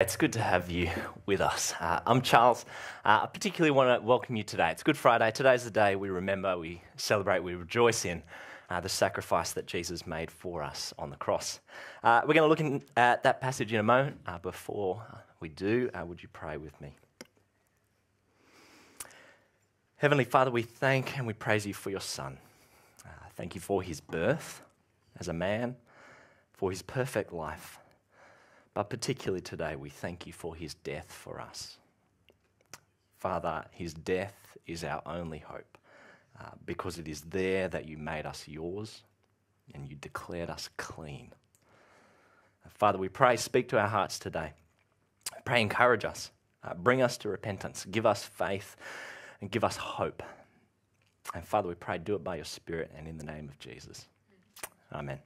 It's good to have you with us. Uh, I'm Charles. Uh, I particularly want to welcome you today. It's Good Friday. Today's the day we remember, we celebrate, we rejoice in uh, the sacrifice that Jesus made for us on the cross. Uh, we're going to look in, at that passage in a moment. Uh, before we do, uh, would you pray with me? Heavenly Father, we thank and we praise you for your Son. thank you for his birth as a man, for his perfect life but particularly today, we thank you for his death for us. Father, his death is our only hope uh, because it is there that you made us yours and you declared us clean. Father, we pray, speak to our hearts today. Pray, encourage us, uh, bring us to repentance, give us faith, and give us hope. And Father, we pray, do it by your Spirit and in the name of Jesus. Amen.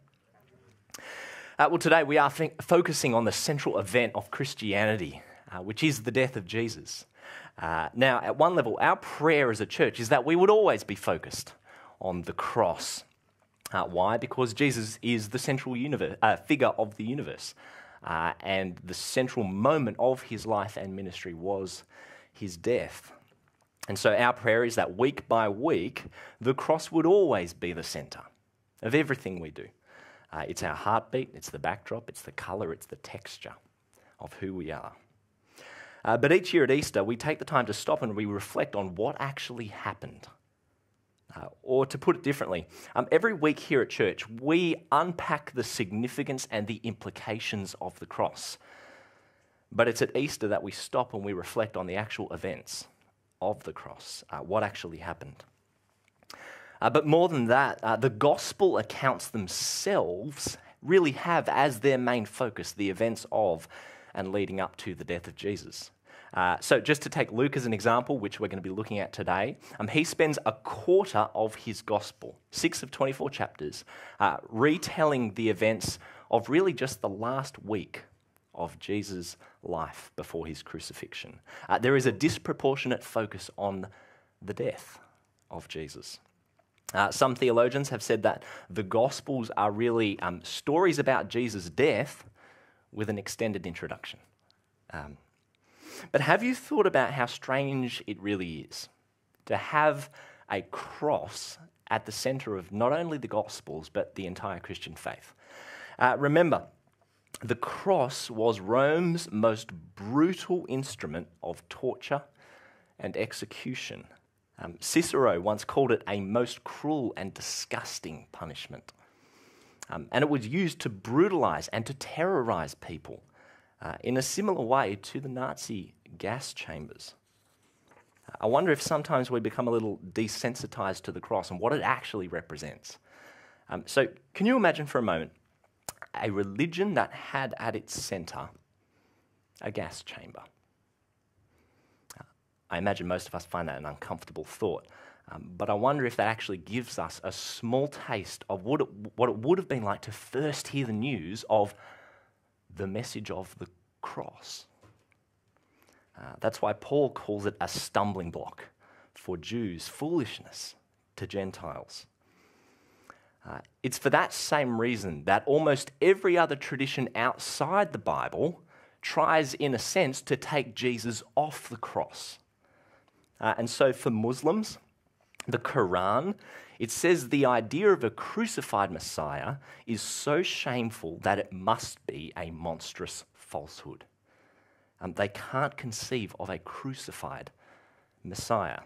Uh, well, today we are f- focusing on the central event of Christianity, uh, which is the death of Jesus. Uh, now, at one level, our prayer as a church is that we would always be focused on the cross. Uh, why? Because Jesus is the central universe, uh, figure of the universe. Uh, and the central moment of his life and ministry was his death. And so our prayer is that week by week, the cross would always be the center of everything we do. Uh, it's our heartbeat, it's the backdrop, it's the colour, it's the texture of who we are. Uh, but each year at Easter, we take the time to stop and we reflect on what actually happened. Uh, or to put it differently, um, every week here at church, we unpack the significance and the implications of the cross. But it's at Easter that we stop and we reflect on the actual events of the cross, uh, what actually happened. Uh, but more than that, uh, the gospel accounts themselves really have as their main focus the events of and leading up to the death of Jesus. Uh, so, just to take Luke as an example, which we're going to be looking at today, um, he spends a quarter of his gospel, six of 24 chapters, uh, retelling the events of really just the last week of Jesus' life before his crucifixion. Uh, there is a disproportionate focus on the death of Jesus. Uh, some theologians have said that the Gospels are really um, stories about Jesus' death with an extended introduction. Um, but have you thought about how strange it really is to have a cross at the center of not only the Gospels, but the entire Christian faith? Uh, remember, the cross was Rome's most brutal instrument of torture and execution. Um, Cicero once called it a most cruel and disgusting punishment. Um, and it was used to brutalize and to terrorize people uh, in a similar way to the Nazi gas chambers. I wonder if sometimes we become a little desensitized to the cross and what it actually represents. Um, so, can you imagine for a moment a religion that had at its center a gas chamber? I imagine most of us find that an uncomfortable thought. Um, but I wonder if that actually gives us a small taste of what it, what it would have been like to first hear the news of the message of the cross. Uh, that's why Paul calls it a stumbling block for Jews, foolishness to Gentiles. Uh, it's for that same reason that almost every other tradition outside the Bible tries, in a sense, to take Jesus off the cross. Uh, and so for Muslims, the Quran, it says the idea of a crucified Messiah is so shameful that it must be a monstrous falsehood. Um, they can't conceive of a crucified Messiah.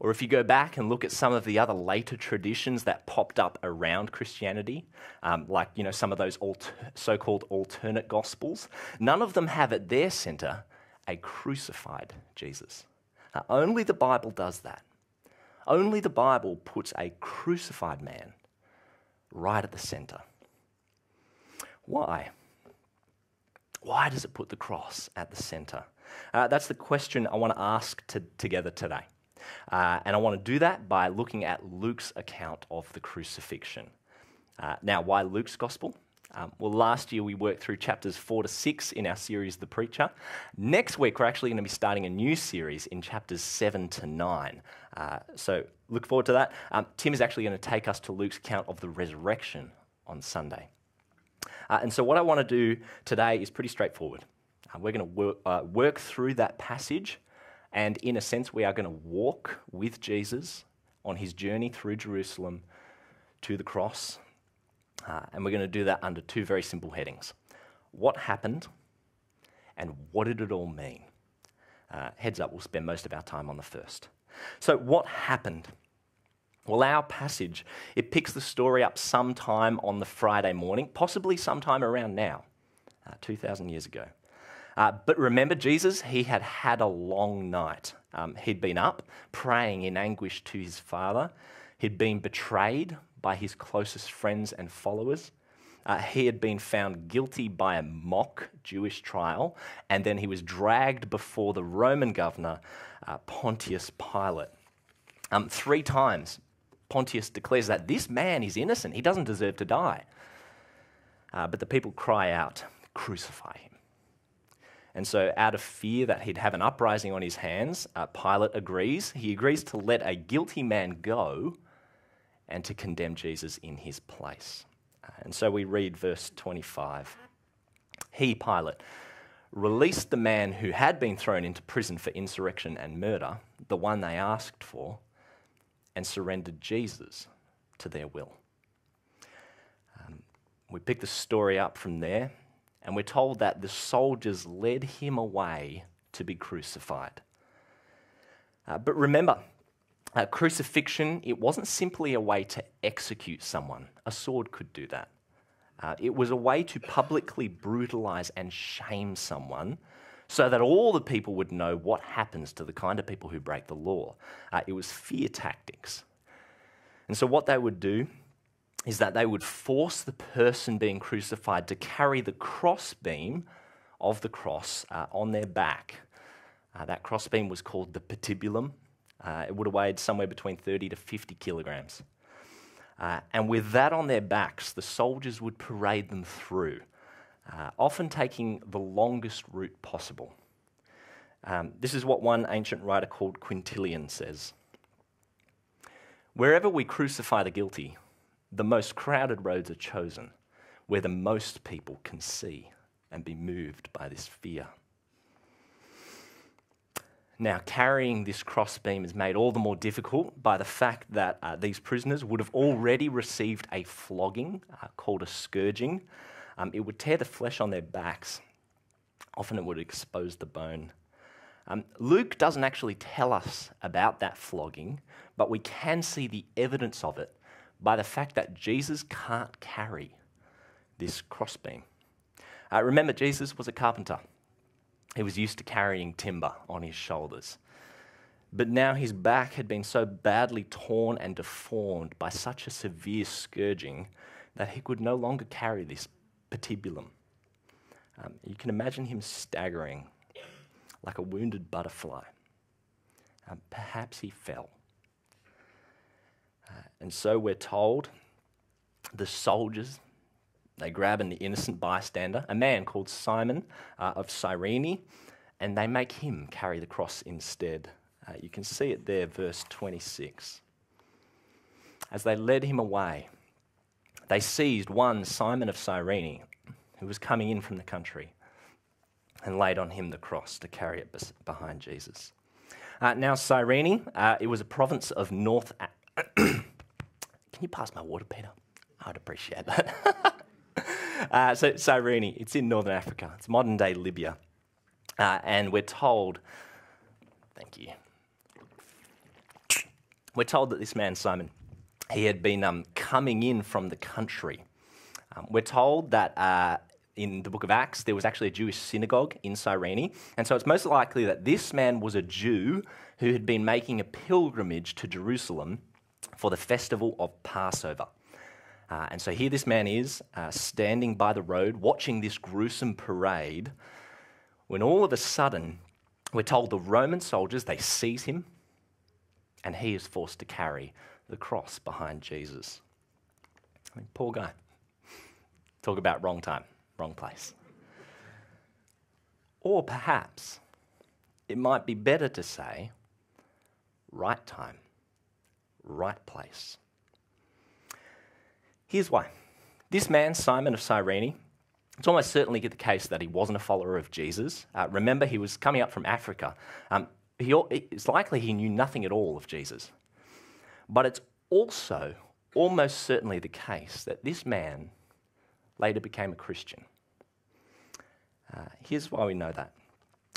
Or if you go back and look at some of the other later traditions that popped up around Christianity, um, like you know some of those alter- so-called alternate gospels, none of them have at their center a crucified Jesus. Only the Bible does that. Only the Bible puts a crucified man right at the center. Why? Why does it put the cross at the center? Uh, that's the question I want to ask to, together today. Uh, and I want to do that by looking at Luke's account of the crucifixion. Uh, now, why Luke's gospel? Um, well, last year we worked through chapters four to six in our series, The Preacher. Next week, we're actually going to be starting a new series in chapters seven to nine. Uh, so look forward to that. Um, Tim is actually going to take us to Luke's account of the resurrection on Sunday. Uh, and so, what I want to do today is pretty straightforward. Uh, we're going to work, uh, work through that passage, and in a sense, we are going to walk with Jesus on his journey through Jerusalem to the cross. Uh, and we're going to do that under two very simple headings What happened, and what did it all mean? Uh, heads up, we'll spend most of our time on the first. So, what happened? Well, our passage, it picks the story up sometime on the Friday morning, possibly sometime around now, uh, 2,000 years ago. Uh, but remember, Jesus, he had had a long night. Um, he'd been up praying in anguish to his Father. He'd been betrayed by his closest friends and followers. Uh, he had been found guilty by a mock Jewish trial, and then he was dragged before the Roman governor, uh, Pontius Pilate. Um, three times, Pontius declares that this man is innocent, he doesn't deserve to die. Uh, but the people cry out, Crucify him. And so, out of fear that he'd have an uprising on his hands, uh, Pilate agrees. He agrees to let a guilty man go and to condemn Jesus in his place. And so we read verse 25. He, Pilate, released the man who had been thrown into prison for insurrection and murder, the one they asked for, and surrendered Jesus to their will. Um, we pick the story up from there, and we're told that the soldiers led him away to be crucified. Uh, but remember, uh, crucifixion, it wasn't simply a way to execute someone. A sword could do that. Uh, it was a way to publicly brutalize and shame someone so that all the people would know what happens to the kind of people who break the law. Uh, it was fear tactics. And so, what they would do is that they would force the person being crucified to carry the crossbeam of the cross uh, on their back. Uh, that crossbeam was called the patibulum. Uh, it would have weighed somewhere between 30 to 50 kilograms. Uh, and with that on their backs, the soldiers would parade them through, uh, often taking the longest route possible. Um, this is what one ancient writer called Quintilian says Wherever we crucify the guilty, the most crowded roads are chosen, where the most people can see and be moved by this fear. Now, carrying this crossbeam is made all the more difficult by the fact that uh, these prisoners would have already received a flogging uh, called a scourging. Um, it would tear the flesh on their backs. Often it would expose the bone. Um, Luke doesn't actually tell us about that flogging, but we can see the evidence of it by the fact that Jesus can't carry this crossbeam. Uh, remember, Jesus was a carpenter. He was used to carrying timber on his shoulders. But now his back had been so badly torn and deformed by such a severe scourging that he could no longer carry this patibulum. Um, you can imagine him staggering like a wounded butterfly. Um, perhaps he fell. Uh, and so we're told the soldiers they grab an innocent bystander, a man called Simon uh, of Cyrene, and they make him carry the cross instead. Uh, you can see it there, verse 26. As they led him away, they seized one, Simon of Cyrene, who was coming in from the country, and laid on him the cross to carry it behind Jesus. Uh, now, Cyrene, uh, it was a province of North. A- Can you pass my water, Peter? I'd appreciate that. Uh, so Cyrene, it's in northern Africa. It's modern day Libya. Uh, and we're told, thank you. We're told that this man, Simon, he had been um, coming in from the country. Um, we're told that uh, in the book of Acts, there was actually a Jewish synagogue in Cyrene. And so it's most likely that this man was a Jew who had been making a pilgrimage to Jerusalem for the festival of Passover. Uh, and so here this man is uh, standing by the road, watching this gruesome parade, when all of a sudden we're told the Roman soldiers, they seize him, and he is forced to carry the cross behind Jesus. I mean, poor guy. Talk about wrong time, wrong place. Or perhaps it might be better to say right time, right place. Here's why. This man, Simon of Cyrene, It's almost certainly the case that he wasn't a follower of Jesus. Uh, remember, he was coming up from Africa. Um, he, it's likely he knew nothing at all of Jesus. But it's also almost certainly the case that this man later became a Christian. Uh, here's why we know that.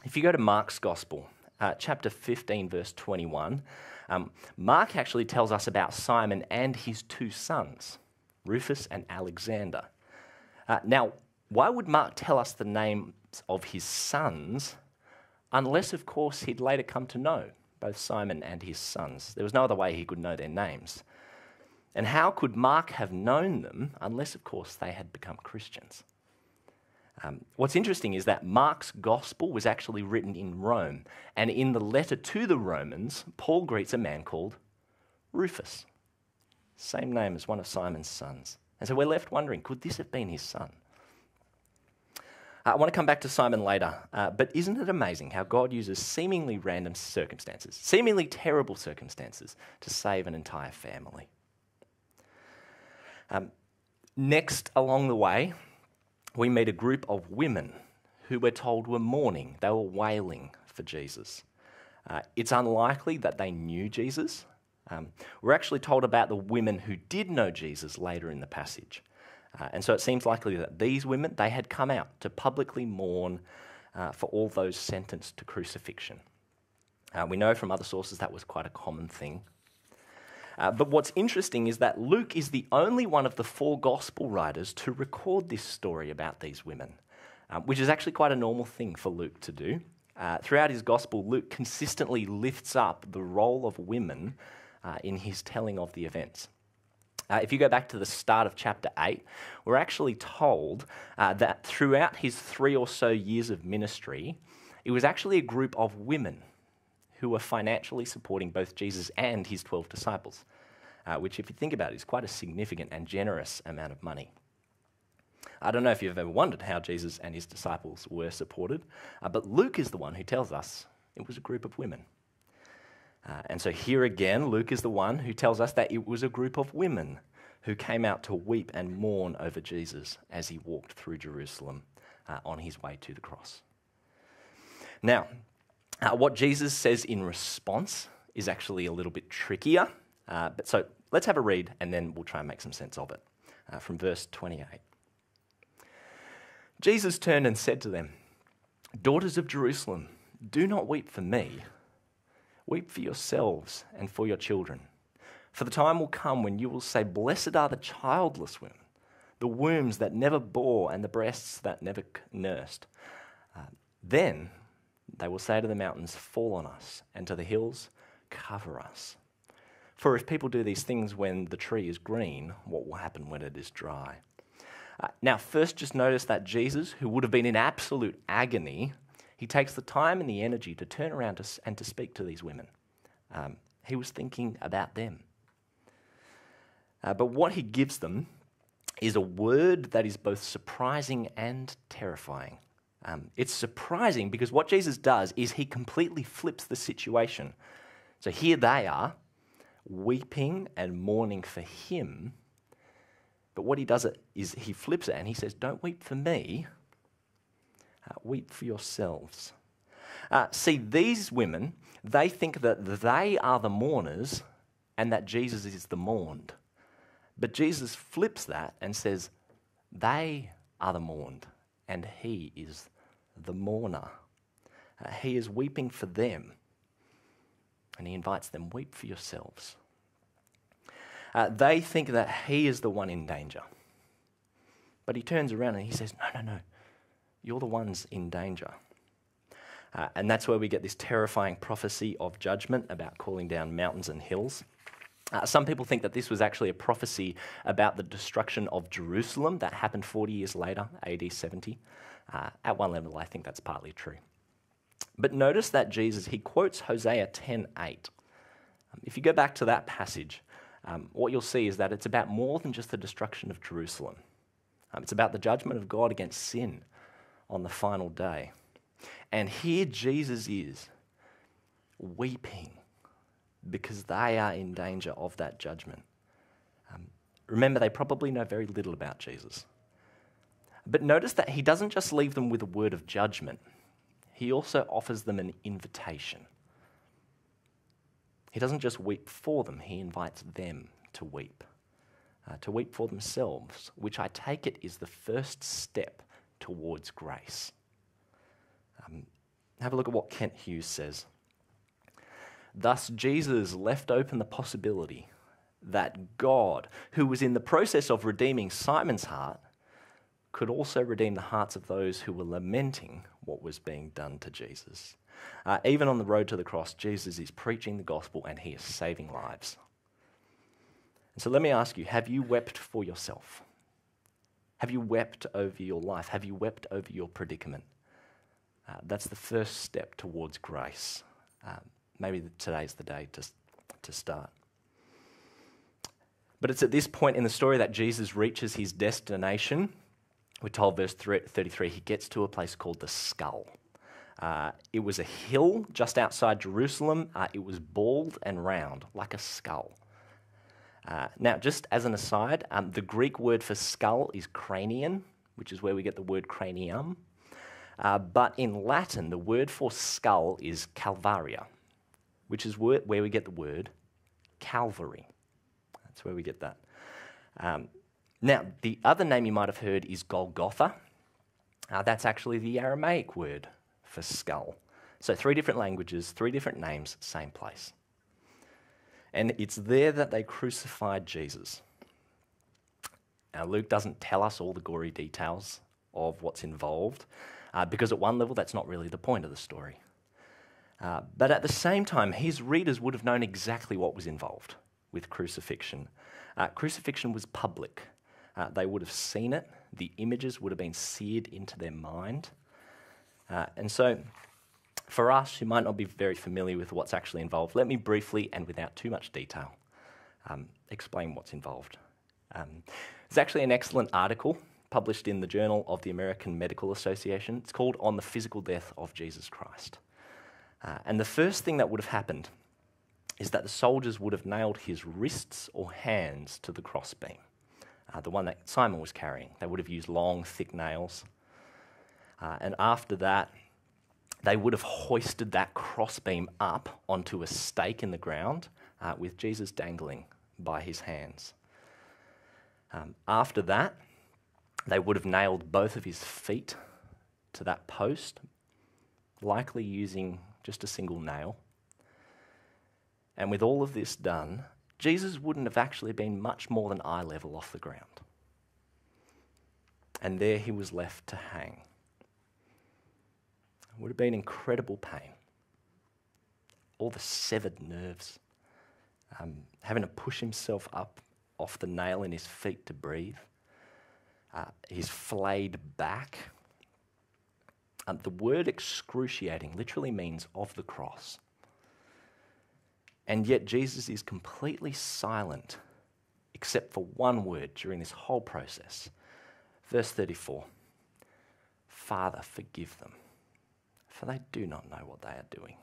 If you go to Mark's Gospel, uh, chapter 15, verse 21, um, Mark actually tells us about Simon and his two sons, Rufus and Alexander. Uh, now, why would Mark tell us the names of his sons unless, of course, he'd later come to know both Simon and his sons? There was no other way he could know their names. And how could Mark have known them unless, of course, they had become Christians? Um, what's interesting is that Mark's gospel was actually written in Rome. And in the letter to the Romans, Paul greets a man called Rufus. Same name as one of Simon's sons. And so we're left wondering could this have been his son? Uh, I want to come back to Simon later, uh, but isn't it amazing how God uses seemingly random circumstances, seemingly terrible circumstances, to save an entire family? Um, next along the way, we meet a group of women who we're told were mourning, they were wailing for Jesus. Uh, it's unlikely that they knew Jesus. Um, we're actually told about the women who did know Jesus later in the passage. Uh, and so it seems likely that these women, they had come out to publicly mourn uh, for all those sentenced to crucifixion. Uh, we know from other sources that was quite a common thing. Uh, but what's interesting is that Luke is the only one of the four gospel writers to record this story about these women, um, which is actually quite a normal thing for Luke to do. Uh, throughout his gospel, Luke consistently lifts up the role of women uh, in his telling of the events. Uh, if you go back to the start of chapter 8, we're actually told uh, that throughout his three or so years of ministry, it was actually a group of women who were financially supporting both Jesus and his 12 disciples, uh, which, if you think about it, is quite a significant and generous amount of money. I don't know if you've ever wondered how Jesus and his disciples were supported, uh, but Luke is the one who tells us it was a group of women. Uh, and so here again, Luke is the one who tells us that it was a group of women who came out to weep and mourn over Jesus as he walked through Jerusalem uh, on his way to the cross. Now, uh, what Jesus says in response is actually a little bit trickier. Uh, but so let's have a read and then we'll try and make some sense of it. Uh, from verse 28. Jesus turned and said to them, Daughters of Jerusalem, do not weep for me. Weep for yourselves and for your children. For the time will come when you will say, Blessed are the childless women, the wombs that never bore, and the breasts that never nursed. Uh, then they will say to the mountains, Fall on us, and to the hills, Cover us. For if people do these things when the tree is green, what will happen when it is dry? Uh, now, first, just notice that Jesus, who would have been in absolute agony, he takes the time and the energy to turn around to, and to speak to these women. Um, he was thinking about them. Uh, but what he gives them is a word that is both surprising and terrifying. Um, it's surprising because what Jesus does is he completely flips the situation. So here they are, weeping and mourning for him. But what he does is he flips it and he says, Don't weep for me, uh, weep for yourselves. Uh, see, these women, they think that they are the mourners and that Jesus is the mourned. But Jesus flips that and says, They are the mourned and he is the mourner. Uh, he is weeping for them. And he invites them, weep for yourselves. Uh, they think that he is the one in danger. But he turns around and he says, No, no, no. You're the ones in danger. Uh, and that's where we get this terrifying prophecy of judgment about calling down mountains and hills. Uh, some people think that this was actually a prophecy about the destruction of Jerusalem that happened 40 years later, AD 70. Uh, at one level, I think that's partly true. But notice that Jesus, he quotes Hosea 10.8. Um, if you go back to that passage, um, what you'll see is that it's about more than just the destruction of Jerusalem. Um, it's about the judgment of God against sin on the final day. And here Jesus is weeping because they are in danger of that judgment. Um, remember, they probably know very little about Jesus. But notice that he doesn't just leave them with a word of judgment, he also offers them an invitation. He doesn't just weep for them, he invites them to weep, uh, to weep for themselves, which I take it is the first step towards grace. Um, have a look at what Kent Hughes says. Thus, Jesus left open the possibility that God, who was in the process of redeeming Simon's heart, could also redeem the hearts of those who were lamenting what was being done to Jesus. Uh, even on the road to the cross, Jesus is preaching the gospel and he is saving lives. And so let me ask you have you wept for yourself? Have you wept over your life? Have you wept over your predicament? Uh, that's the first step towards grace. Uh, maybe today's the day to, to start. But it's at this point in the story that Jesus reaches his destination. We're told, verse 33, he gets to a place called the skull. Uh, it was a hill just outside Jerusalem. Uh, it was bald and round, like a skull. Uh, now, just as an aside, um, the Greek word for skull is cranion, which is where we get the word cranium. Uh, but in Latin, the word for skull is calvaria, which is where we get the word Calvary. That's where we get that. Um, now, the other name you might have heard is Golgotha. Uh, that's actually the Aramaic word for skull. So, three different languages, three different names, same place. And it's there that they crucified Jesus. Now, Luke doesn't tell us all the gory details of what's involved, uh, because at one level, that's not really the point of the story. Uh, but at the same time, his readers would have known exactly what was involved with crucifixion. Uh, crucifixion was public. Uh, they would have seen it, the images would have been seared into their mind. Uh, and so, for us who might not be very familiar with what's actually involved, let me briefly and without too much detail um, explain what's involved. Um, there's actually an excellent article published in the Journal of the American Medical Association. It's called On the Physical Death of Jesus Christ. Uh, and the first thing that would have happened is that the soldiers would have nailed his wrists or hands to the crossbeam, uh, the one that Simon was carrying. They would have used long, thick nails. Uh, and after that, they would have hoisted that crossbeam up onto a stake in the ground uh, with Jesus dangling by his hands. Um, after that, they would have nailed both of his feet to that post, likely using just a single nail. And with all of this done, Jesus wouldn't have actually been much more than eye level off the ground. And there he was left to hang. Would have been incredible pain. All the severed nerves, um, having to push himself up off the nail in his feet to breathe, uh, his flayed back. Um, the word excruciating literally means of the cross. And yet, Jesus is completely silent except for one word during this whole process. Verse 34 Father, forgive them, for they do not know what they are doing.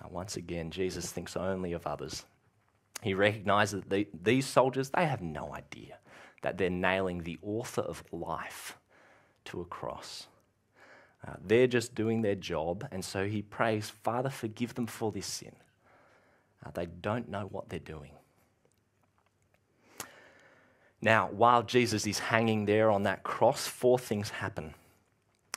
Now, once again, Jesus thinks only of others. He recognizes that the, these soldiers, they have no idea that they're nailing the author of life to a cross. Uh, they're just doing their job, and so he prays, Father, forgive them for this sin. Uh, they don't know what they're doing. Now, while Jesus is hanging there on that cross, four things happen.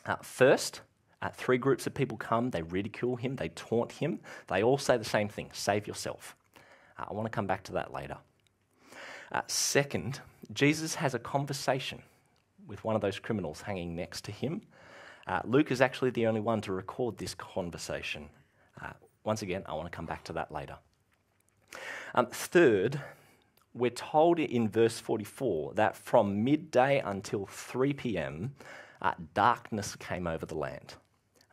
Uh, first, uh, three groups of people come, they ridicule him, they taunt him. They all say the same thing save yourself. Uh, I want to come back to that later. Uh, second, Jesus has a conversation with one of those criminals hanging next to him. Uh, Luke is actually the only one to record this conversation. Uh, once again, I want to come back to that later. Um, third, we're told in verse 44 that from midday until 3 p.m., uh, darkness came over the land.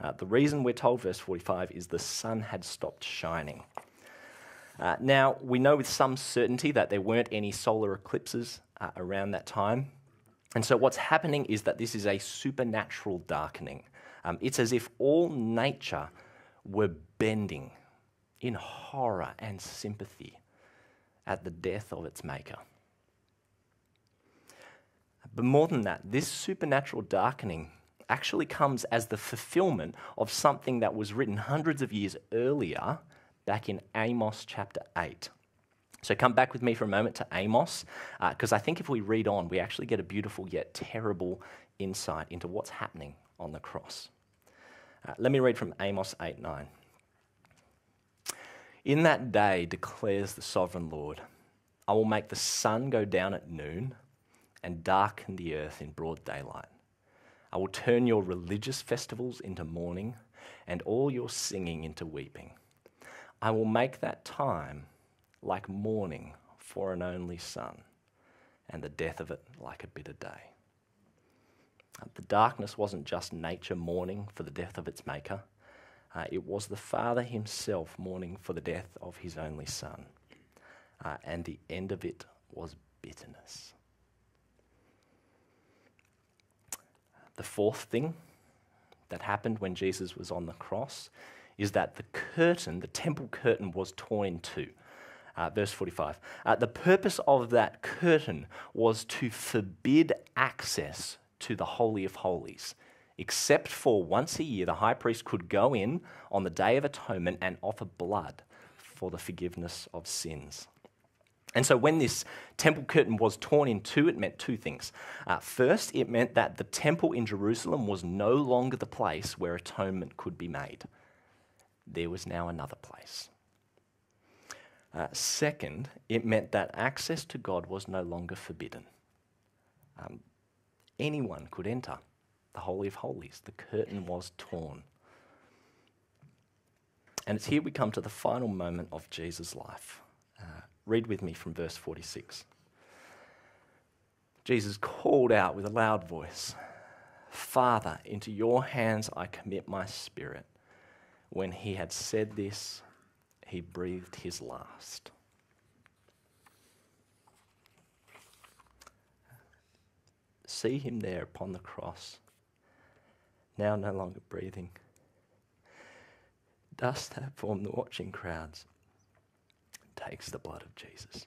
Uh, the reason we're told, verse 45, is the sun had stopped shining. Uh, now, we know with some certainty that there weren't any solar eclipses uh, around that time. And so, what's happening is that this is a supernatural darkening. Um, it's as if all nature were bending in horror and sympathy at the death of its maker. but more than that, this supernatural darkening actually comes as the fulfillment of something that was written hundreds of years earlier, back in Amos chapter 8. So come back with me for a moment to Amos, because uh, I think if we read on, we actually get a beautiful yet terrible insight into what's happening on the cross. Uh, let me read from Amos 8 9. In that day, declares the sovereign Lord, I will make the sun go down at noon and darken the earth in broad daylight. I will turn your religious festivals into mourning and all your singing into weeping. I will make that time like mourning for an only son, and the death of it like a bitter day. The darkness wasn't just nature mourning for the death of its maker, uh, it was the Father himself mourning for the death of his only son. Uh, and the end of it was bitterness. The fourth thing that happened when Jesus was on the cross is that the curtain, the temple curtain, was torn in two. Uh, verse 45. Uh, the purpose of that curtain was to forbid access to the Holy of Holies, except for once a year, the high priest could go in on the Day of Atonement and offer blood for the forgiveness of sins. And so, when this temple curtain was torn in two, it meant two things. Uh, first, it meant that the temple in Jerusalem was no longer the place where atonement could be made, there was now another place. Uh, second, it meant that access to God was no longer forbidden. Um, anyone could enter the Holy of Holies. The curtain was torn. And it's here we come to the final moment of Jesus' life. Uh, read with me from verse 46. Jesus called out with a loud voice, Father, into your hands I commit my spirit. When he had said this, he breathed his last. See him there upon the cross, now no longer breathing. Dust that formed the watching crowds takes the blood of Jesus.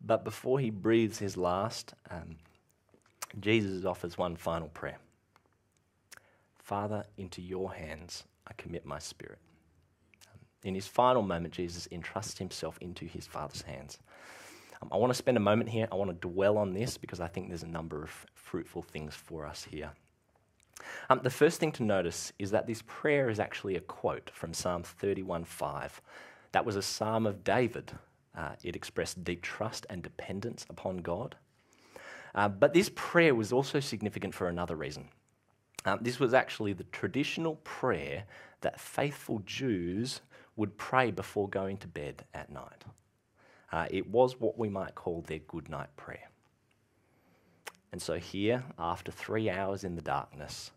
But before he breathes his last, um, Jesus offers one final prayer Father, into your hands I commit my spirit. In his final moment, Jesus entrusts himself into his Father's hands. Um, I want to spend a moment here. I want to dwell on this because I think there's a number of fruitful things for us here. Um, the first thing to notice is that this prayer is actually a quote from Psalm 31:5. That was a psalm of David. Uh, it expressed deep trust and dependence upon God. Uh, but this prayer was also significant for another reason. Um, this was actually the traditional prayer that faithful Jews would pray before going to bed at night. Uh, it was what we might call their good night prayer. And so, here, after three hours in the darkness,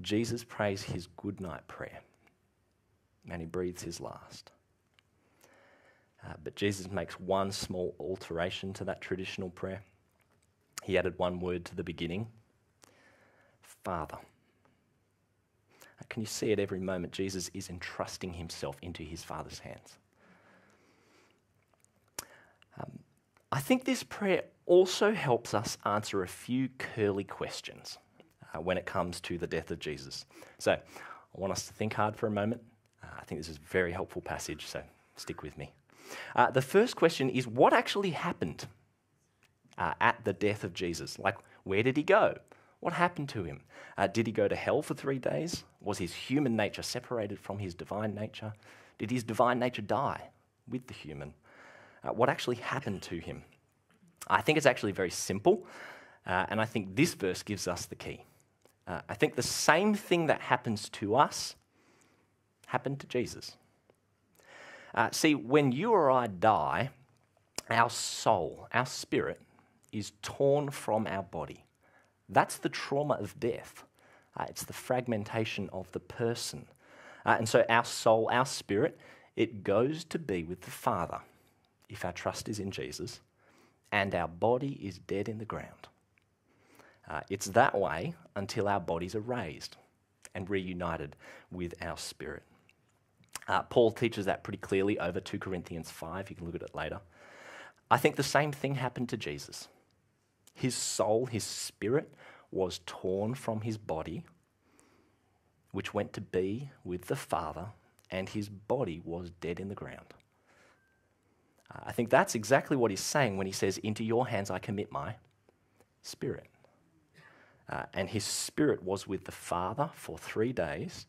Jesus prays his good night prayer and he breathes his last. Uh, but Jesus makes one small alteration to that traditional prayer. He added one word to the beginning Father. Uh, can you see at every moment Jesus is entrusting himself into his Father's hands? Um, I think this prayer also helps us answer a few curly questions uh, when it comes to the death of Jesus. So I want us to think hard for a moment. Uh, I think this is a very helpful passage, so stick with me. Uh, the first question is what actually happened uh, at the death of Jesus? Like, where did he go? What happened to him? Uh, did he go to hell for three days? Was his human nature separated from his divine nature? Did his divine nature die with the human? uh, what actually happened to him. I think it's actually very simple, uh, and I think this verse gives us the key. Uh, I think the same thing that happens to us happened to Jesus. Uh, see, when you or I die, our soul, our spirit, is torn from our body. That's the trauma of death. Uh, it's the fragmentation of the person. Uh, and so our soul, our spirit, it goes to be with the Father if our trust is in Jesus and our body is dead in the ground. Uh, it's that way until our bodies are raised and reunited with our spirit. Uh, Paul teaches that pretty clearly over 2 Corinthians 5. You can look at it later. I think the same thing happened to Jesus. His soul, his spirit, was torn from his body, which went to be with the Father, and his body was dead in the ground. I think that's exactly what he's saying when he says, Into your hands I commit my spirit. Uh, and his spirit was with the Father for three days.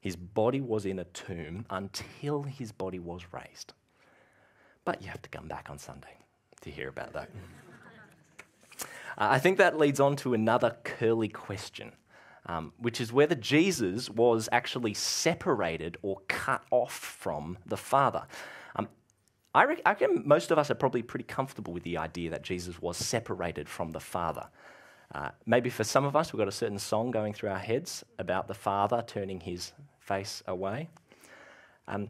His body was in a tomb until his body was raised. But you have to come back on Sunday to hear about that. uh, I think that leads on to another curly question, um, which is whether Jesus was actually separated or cut off from the Father. Um, I, reckon most of us are probably pretty comfortable with the idea that Jesus was separated from the Father. Uh, maybe for some of us, we've got a certain song going through our heads about the Father turning his face away. Um,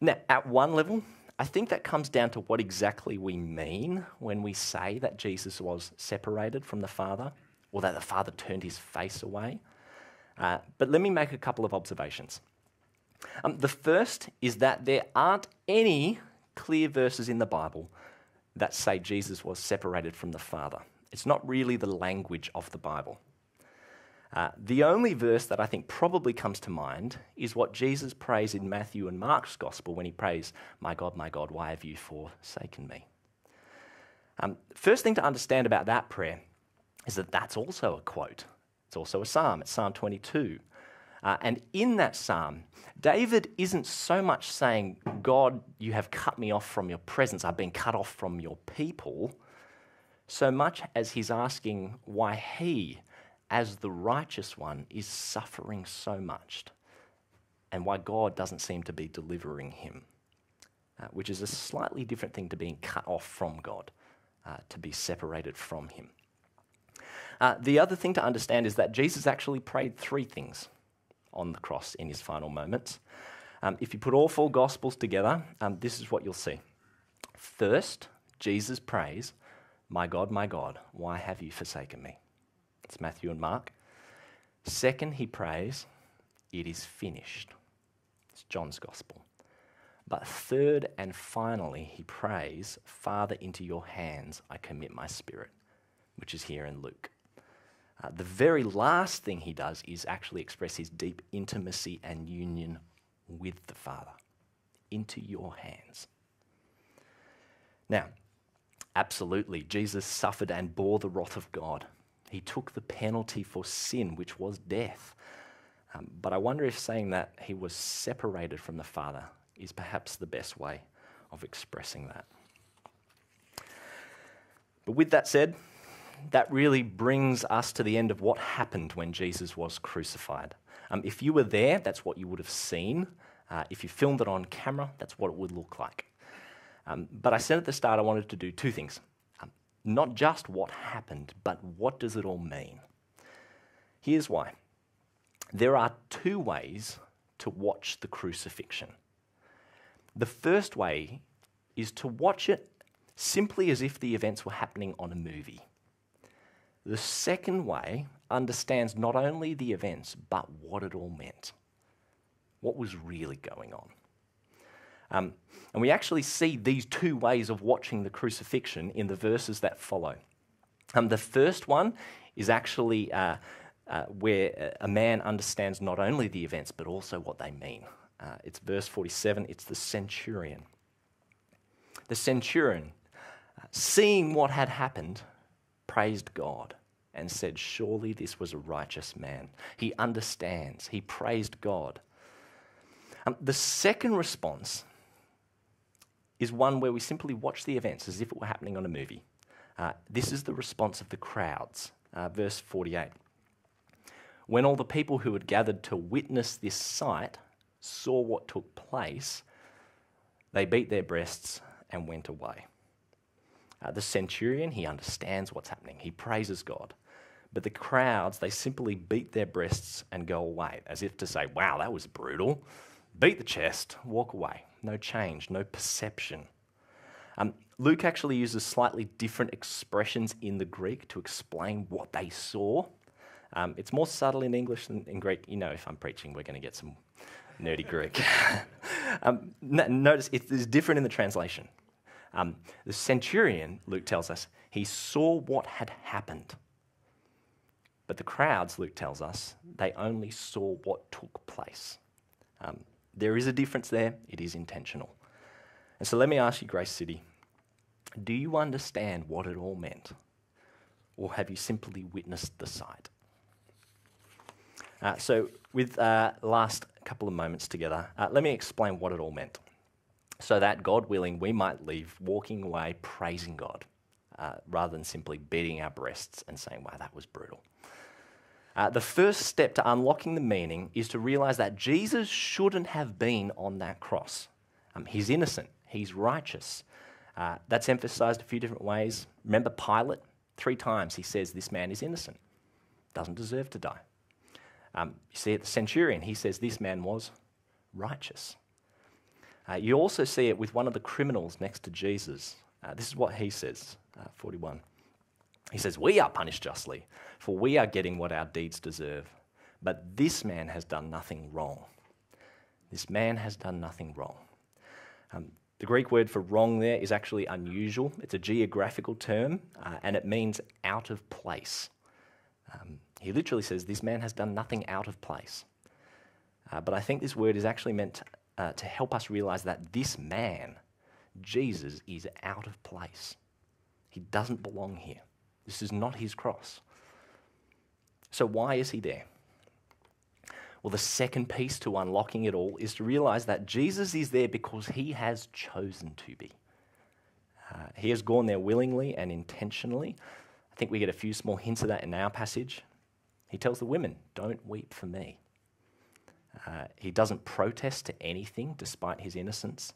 now, at one level, I think that comes down to what exactly we mean when we say that Jesus was separated from the Father or that the Father turned his face away. Uh, but let me make a couple of observations. Um, the first is that there aren't any clear verses in the Bible that say Jesus was separated from the Father. It's not really the language of the Bible. Uh, the only verse that I think probably comes to mind is what Jesus prays in Matthew and Mark's gospel when he prays, My God, my God, why have you forsaken me? Um, first thing to understand about that prayer is that that's also a quote. It's also a psalm. It's Psalm 22. Uh, and in that psalm, David isn't so much saying, God, you have cut me off from your presence, I've been cut off from your people so much as he's asking why he, as the righteous one, is suffering so much and why God doesn't seem to be delivering him, uh, which is a slightly different thing to being cut off from God, uh, to be separated from him. Uh, the other thing to understand is that Jesus actually prayed three things on the cross in his final moments. Um, if you put all four Gospels together, um, this is what you'll see. First, Jesus prays, my God, my God, why have you forsaken me? It's Matthew and Mark. Second, he prays, It is finished. It's John's gospel. But third and finally, he prays, Father, into your hands I commit my spirit, which is here in Luke. Uh, the very last thing he does is actually express his deep intimacy and union with the Father. Into your hands. Now, Absolutely. Jesus suffered and bore the wrath of God. He took the penalty for sin, which was death. Um, but I wonder if saying that he was separated from the Father is perhaps the best way of expressing that. But with that said, that really brings us to the end of what happened when Jesus was crucified. Um, if you were there, that's what you would have seen. Uh, if you filmed it on camera, that's what it would look like. Um, but I said at the start I wanted to do two things. Um, not just what happened, but what does it all mean? Here's why. There are two ways to watch the crucifixion. The first way is to watch it simply as if the events were happening on a movie. The second way understands not only the events, but what it all meant. What was really going on. Um, and we actually see these two ways of watching the crucifixion in the verses that follow. Um, the first one is actually uh, uh, where a man understands not only the events, but also what they mean. Uh, it's verse 47, it's the centurion. The centurion, uh, seeing what had happened, praised God and said, Surely this was a righteous man. He understands, he praised God. Um, the second response is one where we simply watch the events as if it were happening on a movie. Uh, this is the response of the crowds. Uh, verse 48. When all the people who had gathered to witness this sight saw what took place, they beat their breasts and went away. Uh, the centurion, he understands what's happening, he praises God. But the crowds, they simply beat their breasts and go away, as if to say, wow, that was brutal. Beat the chest, walk away no change, no perception. Um, Luke actually uses slightly different expressions in the Greek to explain what they saw. Um, it's more subtle in English than in Greek. You know, if I'm preaching, we're going to get some nerdy Greek. um, notice it's different in the translation. Um, the centurion, Luke tells us, he saw what had happened. But the crowds, Luke tells us, they only saw what took place. Um, there is a difference there, it is intentional. And so let me ask you, Grace City, do you understand what it all meant? Or have you simply witnessed the sight? Uh, so, with uh, last couple of moments together, uh, let me explain what it all meant. So that, God willing, we might leave walking away praising God uh, rather than simply beating our breasts and saying, wow, that was brutal. Uh, the first step to unlocking the meaning is to realize that Jesus shouldn't have been on that cross. Um, he's innocent, he's righteous. Uh, that's emphasized a few different ways. Remember Pilate? Three times he says this man is innocent, doesn't deserve to die. Um, you see, at the centurion, he says this man was righteous. Uh, you also see it with one of the criminals next to Jesus. Uh, this is what he says, uh, 41. He says, We are punished justly, for we are getting what our deeds deserve. But this man has done nothing wrong. This man has done nothing wrong. Um, the Greek word for wrong there is actually unusual. It's a geographical term, uh, and it means out of place. Um, he literally says, This man has done nothing out of place. Uh, but I think this word is actually meant uh, to help us realize that this man, Jesus, is out of place. He doesn't belong here. This is not his cross. So, why is he there? Well, the second piece to unlocking it all is to realize that Jesus is there because he has chosen to be. Uh, he has gone there willingly and intentionally. I think we get a few small hints of that in our passage. He tells the women, Don't weep for me. Uh, he doesn't protest to anything despite his innocence.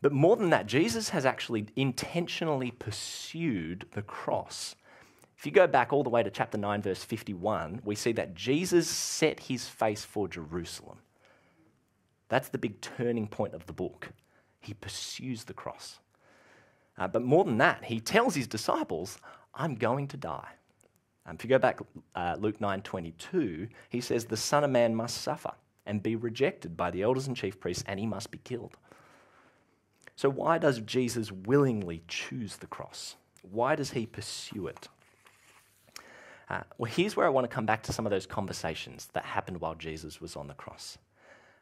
But more than that, Jesus has actually intentionally pursued the cross. If you go back all the way to chapter 9, verse 51, we see that Jesus set his face for Jerusalem. That's the big turning point of the book. He pursues the cross. Uh, but more than that, he tells his disciples, I'm going to die. Um, if you go back uh, Luke 9:22, he says the Son of Man must suffer and be rejected by the elders and chief priests, and he must be killed. So, why does Jesus willingly choose the cross? Why does he pursue it? Uh, well, here's where I want to come back to some of those conversations that happened while Jesus was on the cross.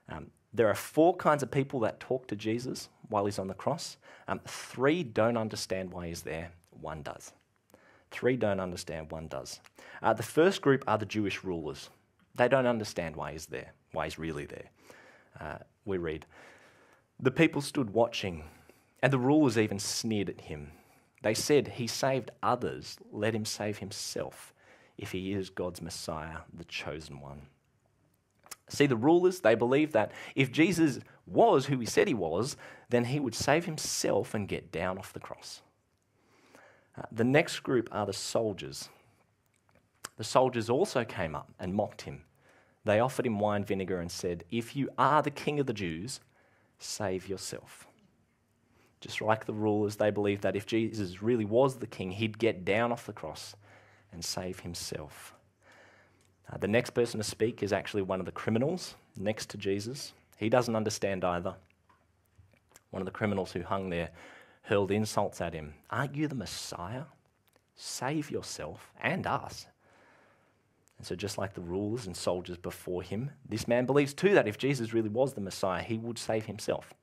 Um, there are four kinds of people that talk to Jesus while he's on the cross. Um, three don't understand why he's there, one does. Three don't understand, one does. Uh, the first group are the Jewish rulers. They don't understand why he's there, why he's really there. Uh, we read, the people stood watching, and the rulers even sneered at him. They said, He saved others, let him save himself, if he is God's Messiah, the chosen one. See, the rulers, they believed that if Jesus was who he said he was, then he would save himself and get down off the cross. Uh, the next group are the soldiers. The soldiers also came up and mocked him. They offered him wine vinegar and said, If you are the king of the Jews, save yourself. Just like the rulers, they believed that if Jesus really was the king, he'd get down off the cross and save himself. Uh, the next person to speak is actually one of the criminals next to Jesus. He doesn't understand either. One of the criminals who hung there hurled insults at him. Aren't you the Messiah? Save yourself and us. And so, just like the rulers and soldiers before him, this man believes too that if Jesus really was the Messiah, he would save himself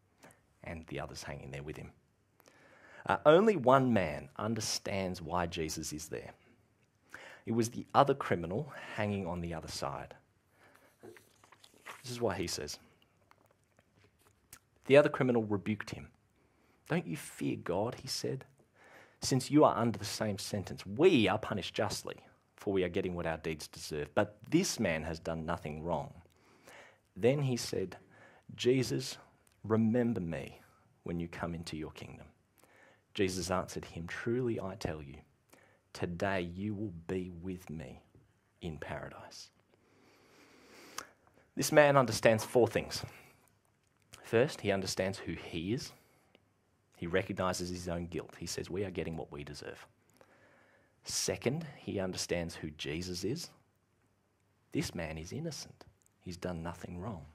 and the others hanging there with him. Uh, only one man understands why Jesus is there. It was the other criminal hanging on the other side. This is what he says. The other criminal rebuked him. Don't you fear God, he said, since you are under the same sentence. We are punished justly for we are getting what our deeds deserve. But this man has done nothing wrong. Then he said, Jesus, remember me when you come into your kingdom. Jesus answered him, Truly I tell you, today you will be with me in paradise. This man understands four things. First, he understands who he is. He recognizes his own guilt. He says, We are getting what we deserve. Second, he understands who Jesus is. This man is innocent, he's done nothing wrong.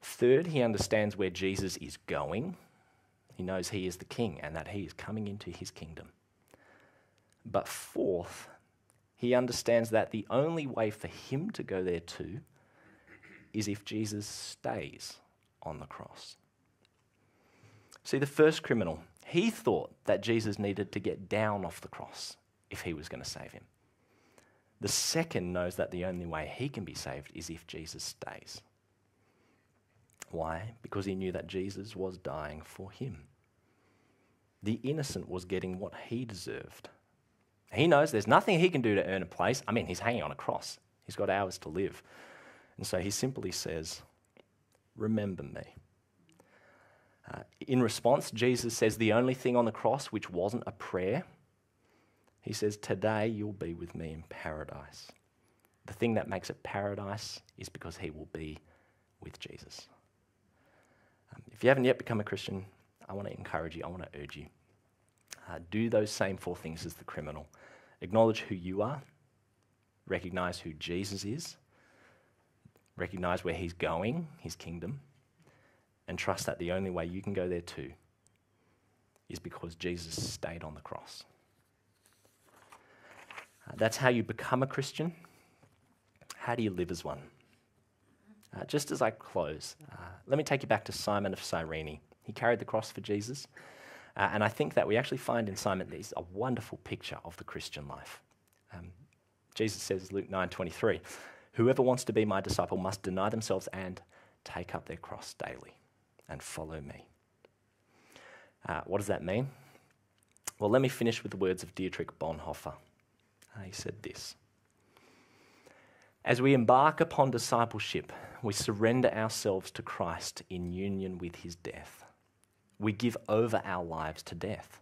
Third, he understands where Jesus is going. He knows he is the king and that he is coming into his kingdom. But fourth, he understands that the only way for him to go there too is if Jesus stays on the cross. See, the first criminal, he thought that Jesus needed to get down off the cross if he was going to save him. The second knows that the only way he can be saved is if Jesus stays. Why? Because he knew that Jesus was dying for him. The innocent was getting what he deserved. He knows there's nothing he can do to earn a place. I mean, he's hanging on a cross, he's got hours to live. And so he simply says, Remember me. Uh, in response, Jesus says the only thing on the cross which wasn't a prayer, he says, Today you'll be with me in paradise. The thing that makes it paradise is because he will be with Jesus. Um, if you haven't yet become a Christian, I want to encourage you, I want to urge you. Uh, do those same four things as the criminal. Acknowledge who you are, recognize who Jesus is, recognize where he's going, his kingdom, and trust that the only way you can go there too is because Jesus stayed on the cross. Uh, that's how you become a Christian. How do you live as one? Uh, just as I close, uh, let me take you back to Simon of Cyrene. He carried the cross for Jesus. Uh, and I think that we actually find in Simon there's a wonderful picture of the Christian life. Um, Jesus says, Luke 9:23, "Whoever wants to be my disciple must deny themselves and take up their cross daily and follow me." Uh, what does that mean? Well, let me finish with the words of Dietrich Bonhoeffer. Uh, he said this. As we embark upon discipleship, we surrender ourselves to Christ in union with his death. We give over our lives to death.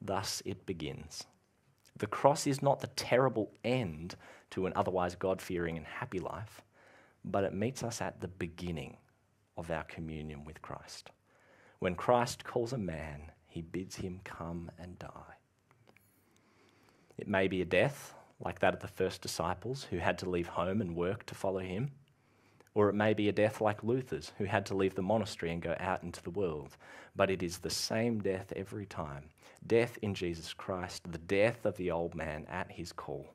Thus it begins. The cross is not the terrible end to an otherwise God fearing and happy life, but it meets us at the beginning of our communion with Christ. When Christ calls a man, he bids him come and die. It may be a death, like that of the first disciples who had to leave home and work to follow him. Or it may be a death like Luther's, who had to leave the monastery and go out into the world. But it is the same death every time death in Jesus Christ, the death of the old man at his call.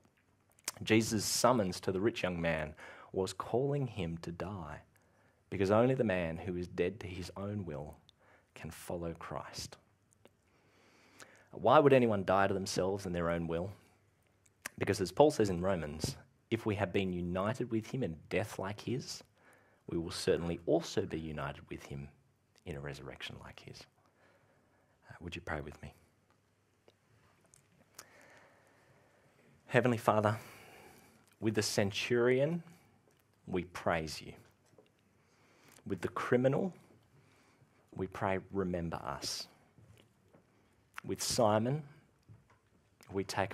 Jesus' summons to the rich young man was calling him to die, because only the man who is dead to his own will can follow Christ. Why would anyone die to themselves and their own will? Because, as Paul says in Romans, if we have been united with him in death like his, we will certainly also be united with him in a resurrection like his. Uh, would you pray with me? Heavenly Father, with the centurion, we praise you. With the criminal, we pray, remember us. With Simon, we take